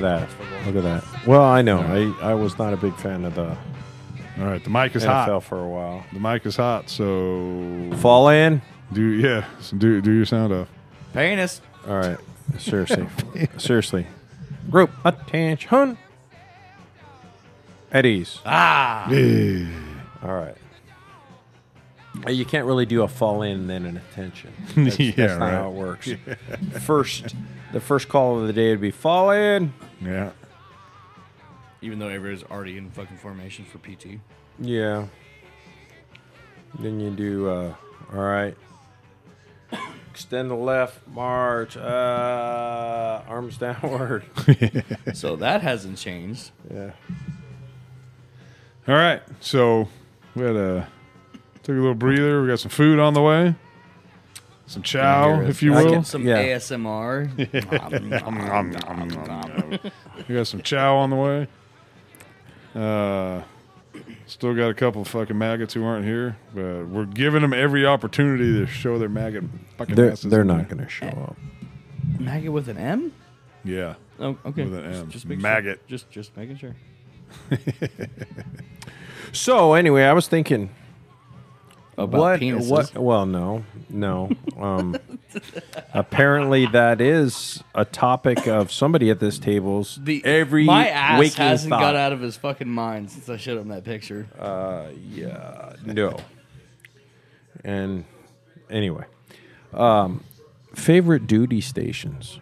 Look at that. Look at that. Well, I know. I, I was not a big fan of the All right, the mic is NFL hot. for a while. The mic is hot, so Fall in. do yeah, so do do your sound off. Penis. All right. Seriously. Seriously. Group attention. At ease. Ah. Yeah. All right. Uh, You can't really do a fall in and then an attention. That's, Yeah, that's not right. how it works. First, the first call of the day would be fall in. Yeah. Even though everybody's already in fucking formation for PT. Yeah. Then you do, uh, all right. Extend the left, march, uh, arms downward. So that hasn't changed. yeah. All right, so we had a took a little breather. We got some food on the way, some chow, if you I will. can- Some Yeah. ASMR. We got some chow on the way. Uh, still got a couple of fucking maggots who aren't here, but we're giving them every opportunity to show their maggot fucking They're, asses. they're not going to show up. Maggot with an M? Yeah. Oh, okay. With an M. Just, making Maggot. Sure. Just, just making sure. So, anyway, I was thinking. About what? penises. What? Well, no, no. Um, apparently, that is a topic of somebody at this table's The every my ass waking hasn't thought. got out of his fucking mind since I showed him that picture. Uh, yeah, no. And anyway, um, favorite duty stations.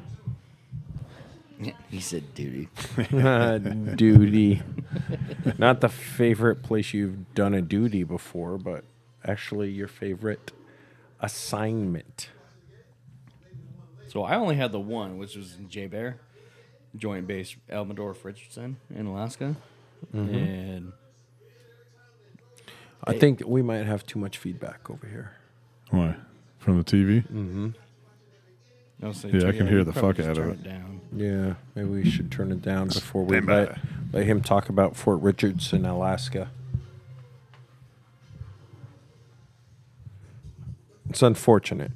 he said, "Duty." duty, not the favorite place you've done a duty before, but actually your favorite assignment. So I only had the one, which was in JBER, Joint Base Elmendorf Richardson in Alaska, Mm-hmm. and I think we might have too much feedback over here. Why? From the TV? I was Yeah, I can hear the fuck out of it. Down. Yeah, maybe we should turn it down before we let, let him talk about Fort Richardson, Alaska. It's unfortunate.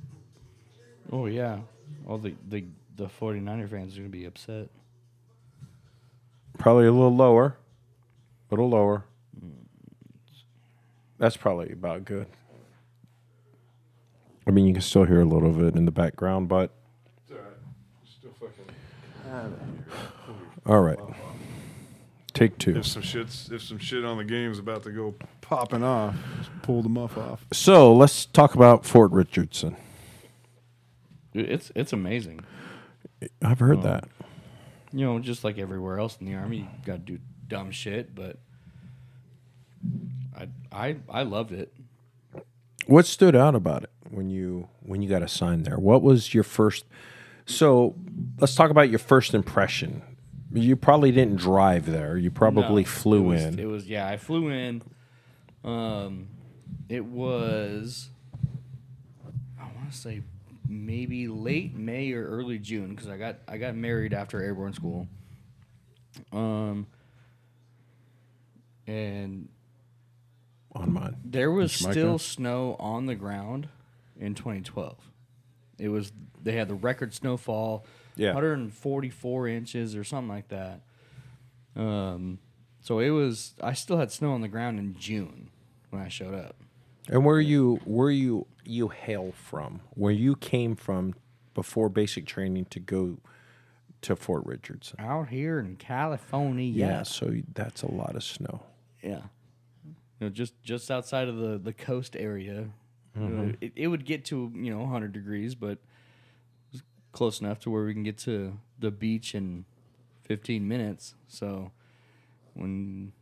Oh yeah, all the the the 49er fans are gonna be upset. Probably a little lower. A little lower. That's probably about good. I mean, you can still hear a little of it in the background, but all right. Take two. If some shit's if some shit on the game's about to go popping off, just pull the muff off. So let's talk about Fort Richardson. It's it's amazing. I've heard that. You know, just like everywhere else in the army, you got to do dumb shit, but I I I loved it. What stood out about it when you when you got assigned there? What was your first? So let's talk about your first impression. You probably didn't drive there. You probably No, flew it was, in. It was yeah, I flew in. Um, it was I want to say maybe late May or early June because I got I got married after airborne school. Um, and on mine. there was Micah? still snow on the ground in 2012. It was they had the record snowfall, Yeah. 144 inches or something like that. Um, so it was. I still had snow on the ground in June when I showed up. And where you where you you hail from? Where you came from before basic training to go to Fort Richardson? Out here in California, Yeah, so that's a lot of snow. yeah. You know, just just outside of the the coast area, You know, it, it would get to you know 100 degrees, but close enough to where we can get to the beach in 15 minutes. So when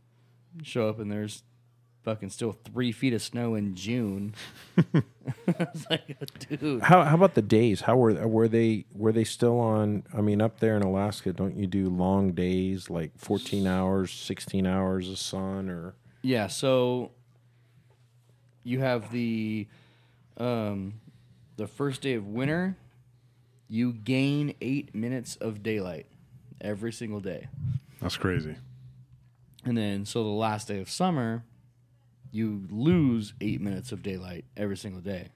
you show up and there's fucking still three feet of snow in June, I was like, dude. How how about the days? How were were they were they still on? I mean, up there in Alaska, don't you do long days like fourteen hours, sixteen hours of sun, or Yeah, so you have the um the first day of winter, you gain 8 minutes of daylight every single day. That's crazy. And then so the last day of summer, you lose 8 minutes of daylight every single day.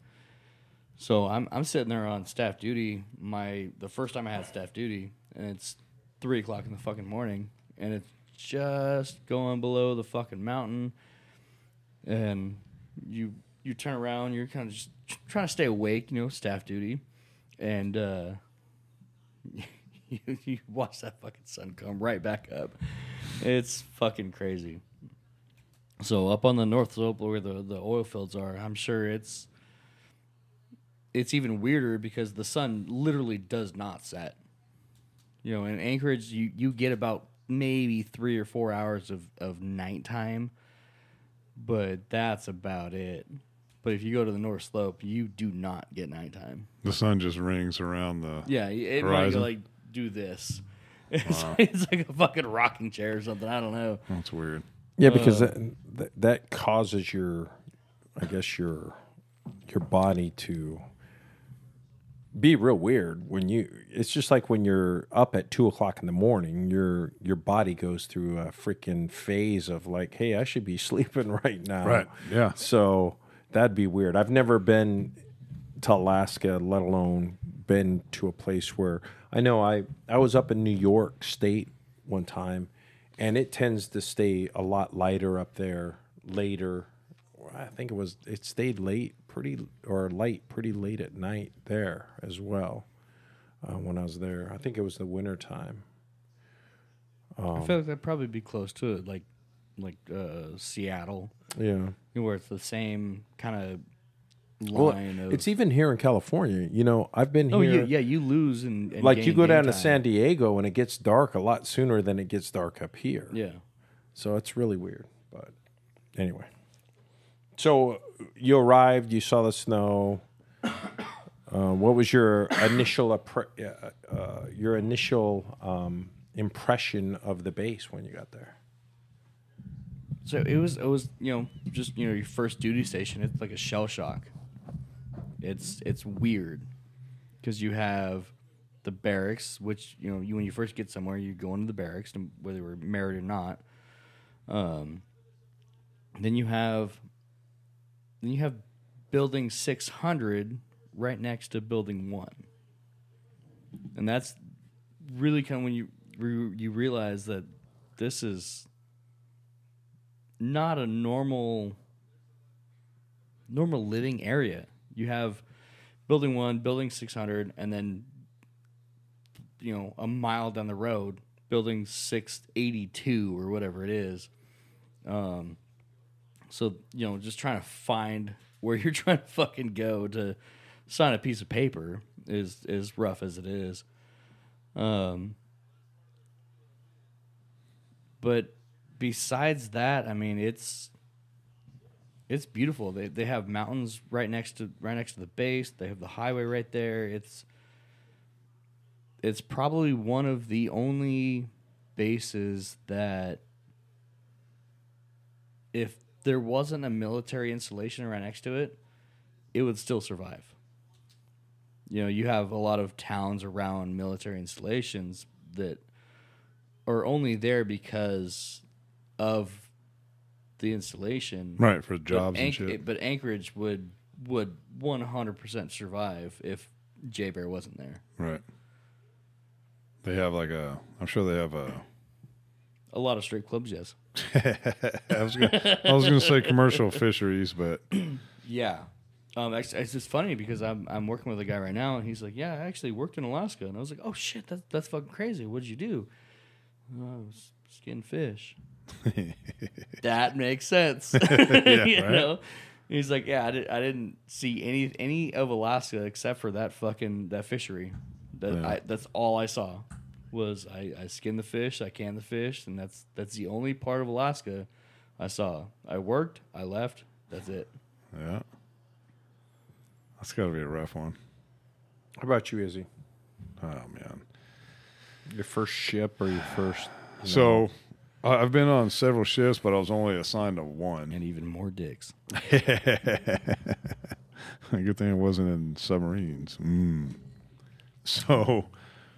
So I'm I'm sitting there on staff duty, my the first time I had staff duty, and it's three o'clock in the fucking morning, and it's just going below the fucking mountain, and you you turn around, you're kind of just trying to stay awake, you know, staff duty, and uh, you, you watch that fucking sun come right back up. It's fucking crazy. So up on the north slope where the, the oil fields are, I'm sure it's it's even weirder because the sun literally does not set. You know, in Anchorage you, you get about maybe three or four hours of, of nighttime, but that's about it. But if you go to the north slope, you do not get nighttime. The sun just rings around the. Yeah, it might Horizon. go like do this. It's, it's like a fucking rocking chair or something. I don't know. That's weird. Yeah, because uh, that, that that causes your, I guess your, your body to be real weird when you. It's just like when you're up at two o'clock in the morning. Your your body goes through a freaking phase of like, hey, I should be sleeping right now. Right, yeah. So that'd be weird. I've never been to Alaska, let alone been to a place where I know I I was up in New York State one time, and it tends to stay a lot lighter up there later. I think it was it stayed late pretty or light pretty late at night there as well uh, when I was there. I think it was the winter time. I feel like that'd probably be close to it, like like uh, Seattle, Yeah. where it's the same kind of Well, line of. it's even here in California. You know, I've been oh here. yeah, yeah, you lose and, and like you go down to. San Diego and it gets dark a lot sooner than it gets dark up here. Yeah, So it's really weird. But anyway. So you arrived, you saw the snow. Uh, what was your initial appre- uh, uh, your initial um, impression of the base when you got there? So it was it was you know just you know your first duty station. It's like a shell shock. It's it's weird because you have the barracks, which you know you when you first get somewhere, you go into the barracks, whether were married or not. Um, then you have then you have building six hundred right next to building one, and that's really kind of when you you realize that this is not a normal normal living area. You have building one, building 600, and then, you know, a mile down the road, building 682 or whatever it is. Um, so, you know, just trying to find where you're trying to fucking go to sign a piece of paper is, as rough as it is. Um, but besides that, I mean, it's it's beautiful. They they have mountains right next to right next to the base. They have the highway right there. It's it's probably one of the only bases that if there wasn't a military installation right next to it, it would still survive. You know, you have a lot of towns around military installations that are only there because of the installation. Right for But, jobs and Anch- shit. but Anchorage would would one hundred percent survive if JBER wasn't there. Right. They have like a. I'm sure they have a. A lot of strip clubs, yes. I was gonna, I was gonna say commercial fisheries, but Yeah. Um, it's, it's just funny because I'm I'm working with a guy right now, and he's like, "Yeah, I actually worked in Alaska," and I was like, "Oh shit, that's that's fucking crazy. What did you do?" "Oh, I was skin fish. that makes sense. you right? know, he's like, "Yeah, I, did, I didn't see any any of Alaska except for that fucking that fishery. That Yeah. I, that's all I saw was I, I skinned the fish, I canned the fish, and that's that's the only part of Alaska I saw. I worked, I left. That's it." yeah, that's got to be a rough one. How about you, Izzy? Oh man. Your first ship or your first? So I- I've been on several ships, but I was only assigned to one. and even more dicks. Good thing it wasn't in submarines. Mm. So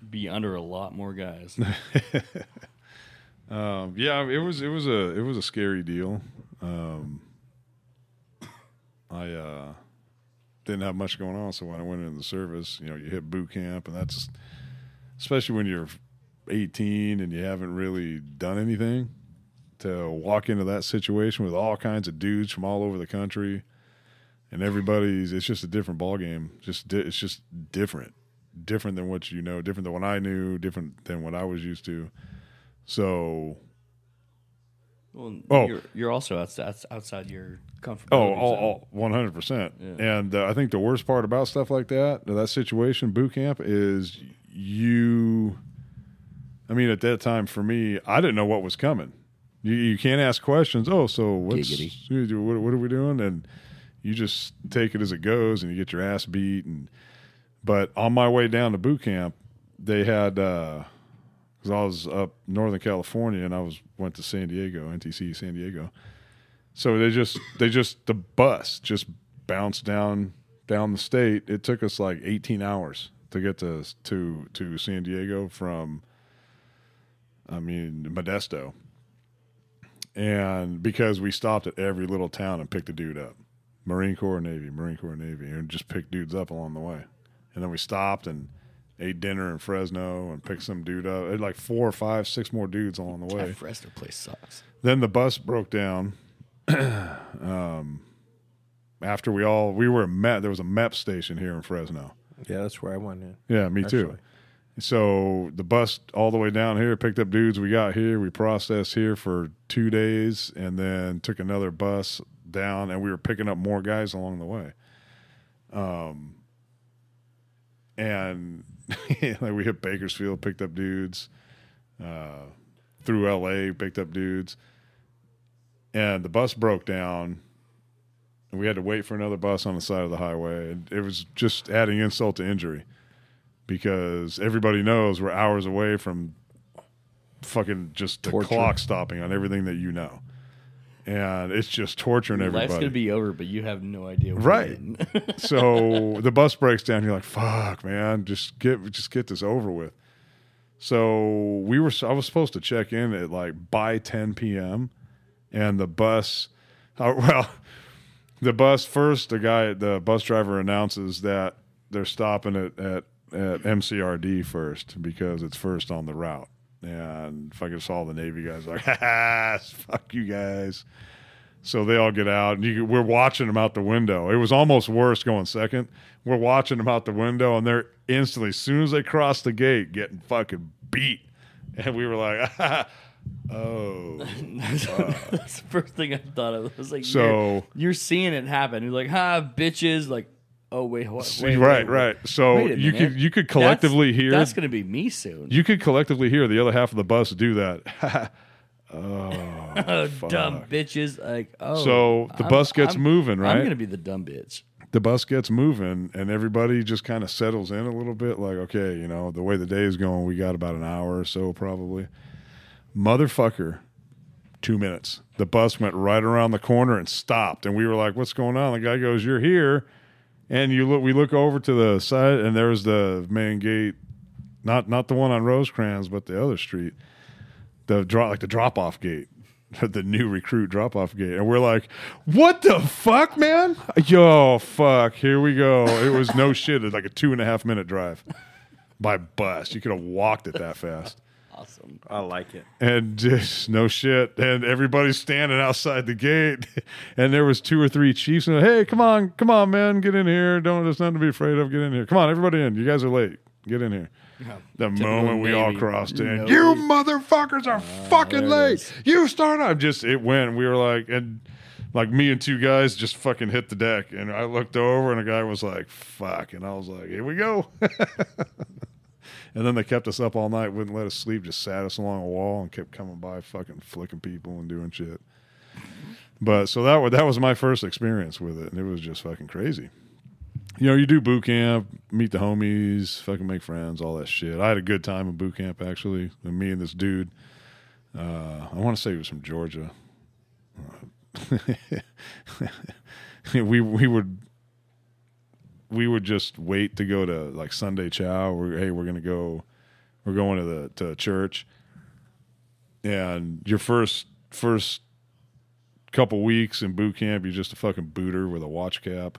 Be under a lot more guys. um, yeah, it was it was a it was a scary deal. Um, I uh, didn't have much going on, so when I went into the service, you know, you hit boot camp, and that's especially when you're 18 and you haven't really done anything to walk into that situation with all kinds of dudes from all over the country and everybody's it's just a different ball game just di- it's just different different than what you know different than what i knew different than what i was used to so Well, Oh. you're, you're also outside outside your comfort. Oh, all, all, 100%. And uh, I think the worst part about stuff like that, that situation, boot camp, is you. I mean, at that time for me, I didn't know what was coming. You, you can't ask questions. Oh, so what's what, what are we doing? And you just take it as it goes, and you get your ass beat. And but on my way down to boot camp, they had uh, because I was up Northern California, and I was went to San Diego, NTC San Diego. So they just they just the bus just bounced down down the state. It took us like 18 hours to get to to to San Diego from I mean Modesto. And because we stopped at every little town and picked a dude up. Marine Corps, Navy, Marine Corps, Navy, and just picked dudes up along the way. And then we stopped and ate dinner in Fresno and picked some dude up. It like four or five, six more dudes along the way That Fresno place sucks. then the bus broke down um, after we all we were met there was a mep station here in fresno Yeah, that's where I went in. yeah me too Actually. So the bus all the way down here picked up dudes. We got here we processed here for two days and then took another bus down and we were picking up more guys along the way. Um and like we hit bakersfield picked up dudes uh through la picked up dudes. And the bus broke down. And we had to wait for another bus on the side of the highway. And it was just adding insult to injury because everybody knows we're hours away from fucking just the Torture. clock stopping on everything that you know and it's just torturing everybody Life's gonna be over, but you have no idea. When. Right. so the bus breaks down. You're like, "Fuck, man! Just get, just get this over with." So we were. I was supposed to check in at like by 10 p.m. and the bus. Uh, well, the bus first. The guy, the bus driver announces that they're stopping at at at MCRD first because it's first on the route. And fucking saw the Navy guys like, ha fuck you guys. So they all get out, and you, we're watching them out the window. It was almost worse going second. We're watching them out the window, and they're instantly, as soon as they cross the gate, getting fucking beat. And we were like, oh. That's the first thing I thought of. I was like, So- you're, you're seeing it happen. You're like, ha, bitches. Like, oh wait, what? Wait, right, wait, right. So you could you could collectively that's, hear That's gonna be me soon. you could collectively hear the other half of the bus do that. oh, dumb bitches. Like, oh. So the I'm- bus gets I'm- moving, right? I'm gonna be the dumb bitch. the bus gets moving and everybody just kind of settles in a little bit like okay you know the way the day is going we got about an hour or so probably motherfucker two minutes the bus went right around the corner and stopped and we were like what's going on the guy goes you're here and you look we look over to the side and there's the main gate not not the one on rosecrans but the other street. The drop like the drop off gate the new recruit drop off gate. And we're like what the fuck man? Yo fuck here we go. It was no shit. It's like a two and a half minute drive by bus. You could have walked it that fast Awesome. I like it. and just no shit and everybody's standing outside the gate and there was two or three chiefs and hey come on come on man get in here don't there's nothing to be afraid of get in here come on everybody in you guys are late get in here the moment we all crossed in, No. you motherfuckers are fucking late. You start up. Just it went. We were like, and like me and two guys just fucking hit the deck. And I looked over, and a guy was like, "Fuck," and I was like, "Here we go." and then they kept us up all night, wouldn't let us sleep, just sat us along a wall and kept coming by, fucking flicking people and doing shit. But so that was that was my first experience with it, and it was just fucking crazy you know, you do boot camp, meet the homies, fucking make friends, all that shit. I had a good time in boot camp actually. And me and this dude, uh, I want to say he was from Georgia. we we would we would just wait to go to like Sunday chow. We're, hey, we're gonna go. We're going to the to church, and your first first couple weeks in boot camp, you're just a fucking booter with a watch cap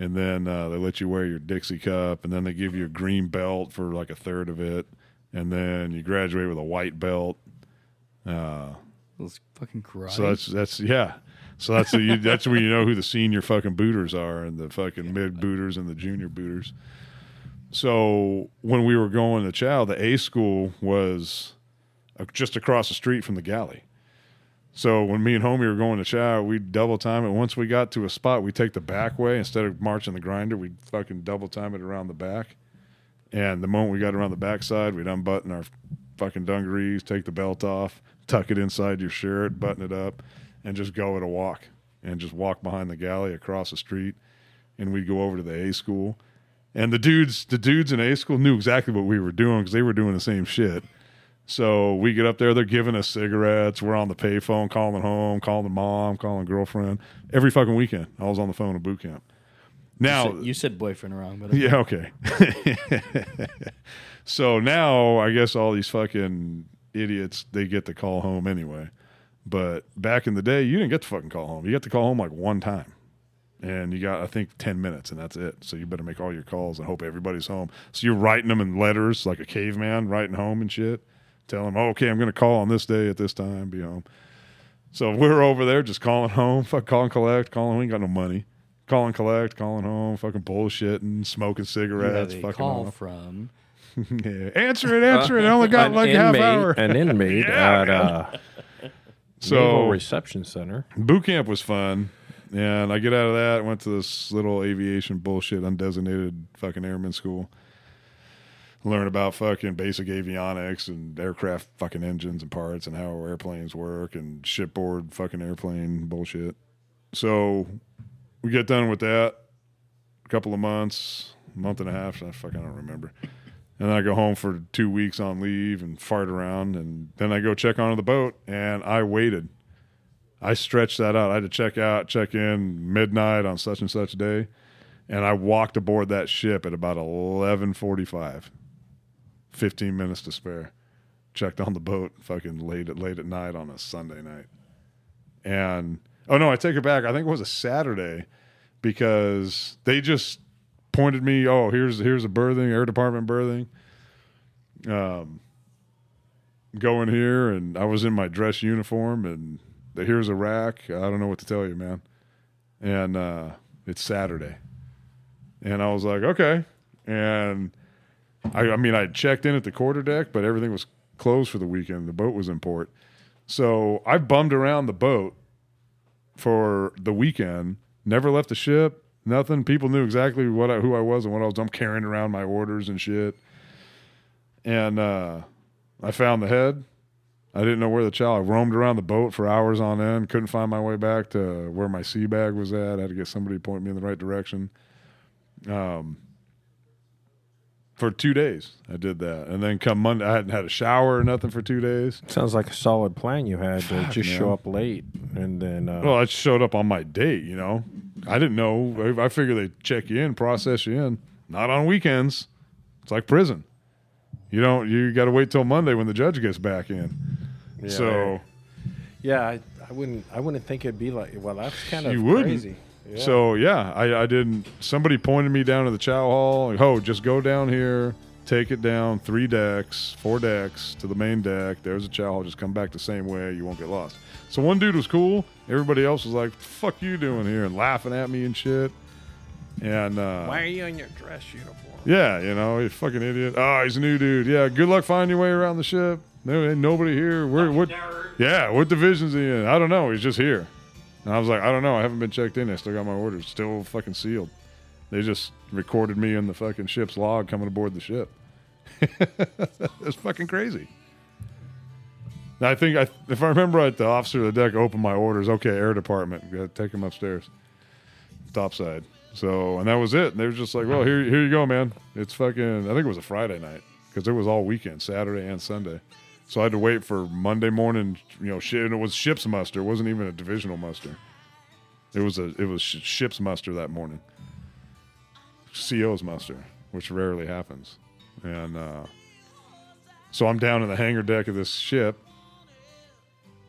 and then uh, they let you wear your Dixie cup, and then they give you a green belt for like a third of it, and then you graduate with a white belt. Uh, Those fucking karate. so that's that's yeah. So that's you, that's when you know who the senior fucking booters are, and the fucking mid booters and the junior booters. So when we were going to Chow, the A school was uh, just across the street from the galley. So when me and homie were going to Chow, we'd double time it. Once we got to a spot, we take the back way instead of marching the grinder. We'd fucking double time it around the back. And the moment we got around the backside, we'd unbutton our fucking dungarees, take the belt off, tuck it inside your shirt, button it up, and just go at a walk and just walk behind the galley across the street. And we'd go over to the A school. And the dudes, the dudes in A school knew exactly what we were doing because they were doing the same shit. So we get up there, they're giving us cigarettes. We're on the payphone, calling home, calling the mom, calling girlfriend. Every fucking weekend, I was on the phone at boot camp. Now, you, said, you said boyfriend wrong, but yeah, okay. so now I guess all these fucking idiots they get to call home anyway. But back in the day, you didn't get to fucking call home. You got to call home like one time. And you got, I think, 10 minutes, and that's it. So you better make all your calls and hope everybody's home. So you're writing them in letters like a caveman, writing home and shit. Tell them, oh, okay, I'm going to call on this day at this time, be home. So we're over there just calling home, fuck, call and collect, calling. We ain't got no money. Call and collect, calling home, fucking bullshitting, smoking cigarettes, have a fucking call off. from. yeah. Answer it, answer it. I only got like a half hour. An inmate Yeah, at uh, So Reception Center. boot camp was fun. And I get out of that, went to this little aviation bullshit, undesignated fucking airman school. Learn about fucking basic avionics and aircraft fucking engines and parts and how airplanes work and shipboard fucking airplane bullshit. So we get done with that. A couple of months, month and a half, I fucking don't remember. And then I go home for two weeks on leave and fart around. And then I go check onto the boat and I waited. I stretched that out. I had to check out, check in midnight on such and such day, and I walked aboard that ship at about eleven forty-five. Fifteen minutes to spare. Checked on the boat, fucking late at late at night on a Sunday night, and oh no, I take it back. I think it was a Saturday because they just pointed me. Oh, here's here's a berthing, air department berthing. Um, go in here, and I was in my dress uniform and that here's a rack. I don't know what to tell you, man. And uh, it's Saturday. And I was like, okay. And I, I mean, I checked in at the quarter deck, but everything was closed for the weekend. The boat was in port. So I bummed around the boat for the weekend, never left the ship, nothing. People knew exactly what I, who I was and what I was. I'm carrying around my orders and shit. And uh, I found the head. I didn't know where the child. I roamed around the boat for hours on end. Couldn't find my way back to where my sea bag was at. I had to get somebody to point me in the right direction. Um, for two days, I did that, and then come Monday, I hadn't had a shower or nothing for two days. Sounds like a solid plan you had to Fuck, just man. show up late and then. Uh, Well, I showed up on my date. You know, I didn't know. I I figured they check you in, process you in. Not on weekends. It's like prison. You don't. You got to wait till Monday when the judge gets back in. yeah, so. yeah, I, I wouldn't. I wouldn't think it'd be like. Well, that's kind of You wouldn't. crazy. Yeah. So yeah, I, I didn't. Somebody pointed me down to the chow hall. Like, oh, just go down here, take it down three decks, four decks to the main deck. There's a chow hall. Just come back the same way. You won't get lost. So one dude was cool. Everybody else was like, "Fuck you doing here?" and laughing at me and shit. And uh, why are you in your dress uniform? yeah, you know, you fucking idiot. Oh, he's a new dude. Yeah, good luck finding your way around the ship. No, ain't nobody here. Where what? Yeah, what division's he in? I don't know. He's just here. And I was like, I don't know. I haven't been checked in. I still got my orders. Still fucking sealed. They just recorded me in the fucking ship's log coming aboard the ship. it's fucking crazy. I think I, if I remember right, the officer of the deck opened my orders. Okay, air department, got take him upstairs, topside. So, and that was it. And they were just like, "Well, here, here you go, man. It's fucking." I think it was a Friday night because it was all weekend, Saturday and Sunday. So I had to wait for Monday morning. You know, shit. And it was ship's muster. It wasn't even a divisional muster. It was a it was sh- ship's muster that morning. CO's muster, which rarely happens, and uh, so I'm down in the hangar deck of this ship.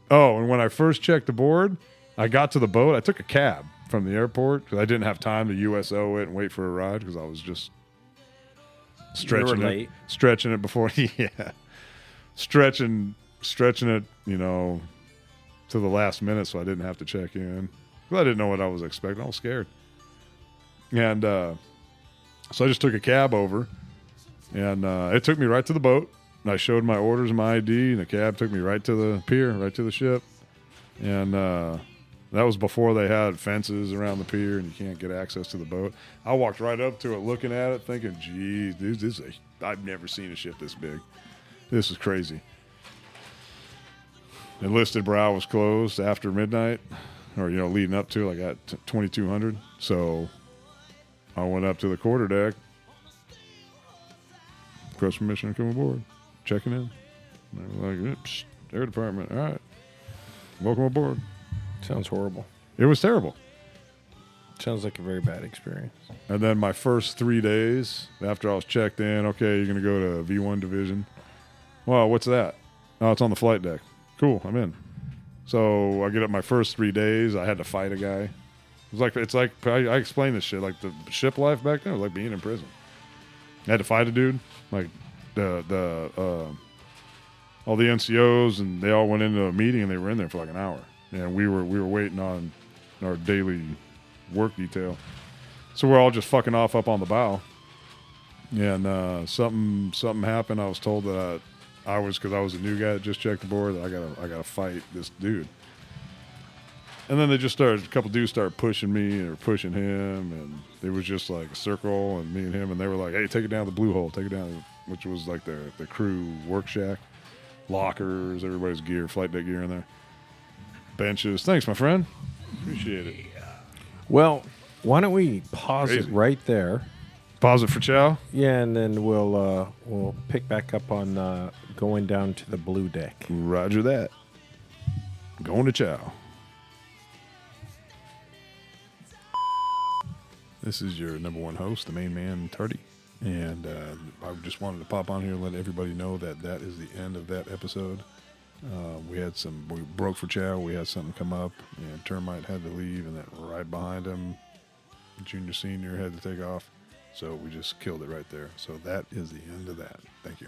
Oh, and when I first checked the board, I got to the boat. I took a cab from the airport because I didn't have time to USO it and wait for a ride because I was just stretching it, stretching it before, yeah, stretching, stretching it, you know, to the last minute, so I didn't have to check in. I didn't know what I was expecting. I was scared, and uh, so I just took a cab over, and uh, it took me right to the boat. I showed my orders my ID, and the cab took me right to the pier, right to the ship, and uh, that was before they had fences around the pier and you can't get access to the boat. I walked right up to it, looking at it, thinking, "Geez, dude, this is a, I've never seen a ship this big. This is crazy." Enlisted brow was closed after midnight, or you know, leading up to like at twenty two hundred. So I went up to the quarter deck, request permission to come aboard, checking in. And they were like, "Psst, "Air department, all right, welcome aboard." Sounds horrible. It was terrible. Sounds like a very bad experience. And then my first three days after I was checked in, okay, you're going to go to V1 division. Well, what's that? Oh, it's on the flight deck. Cool, I'm in. So I get up my first three days. I had to fight a guy. It was like it's like I, I explained this shit like the ship life back then was like being in prison. I had to fight a dude like the the uh, all the NCOs and they all went into a meeting and they were in there for like an hour and we were we were waiting on our daily work detail. So we're all just fucking off up on the bow, and uh, something something happened. I was told that I, I was because I was a new guy that just checked the board. That I gotta I gotta fight this dude. And then they just started. A couple dudes started pushing me or pushing him, and it was just like a circle, and me and him, and they were like, "Hey, take it down to the blue hole, take it down," which was like the the crew work shack, lockers, everybody's gear, flight deck gear in there, benches. Thanks, my friend. Appreciate it. Well, why don't we pause Crazy. it right there? Pause it for chow. Yeah, and then we'll uh, we'll pick back up on uh, going down to the blue deck. Roger that. Going to chow. This is your number one host, the main man, Tardy. And uh, I just wanted to pop on here and let everybody know that that is the end of that episode. Uh, we had some, we broke for chow. We had something come up, and Termite had to leave, and then right behind him, Junior Senior had to take off. So we just killed it right there. So that is the end of that. Thank you.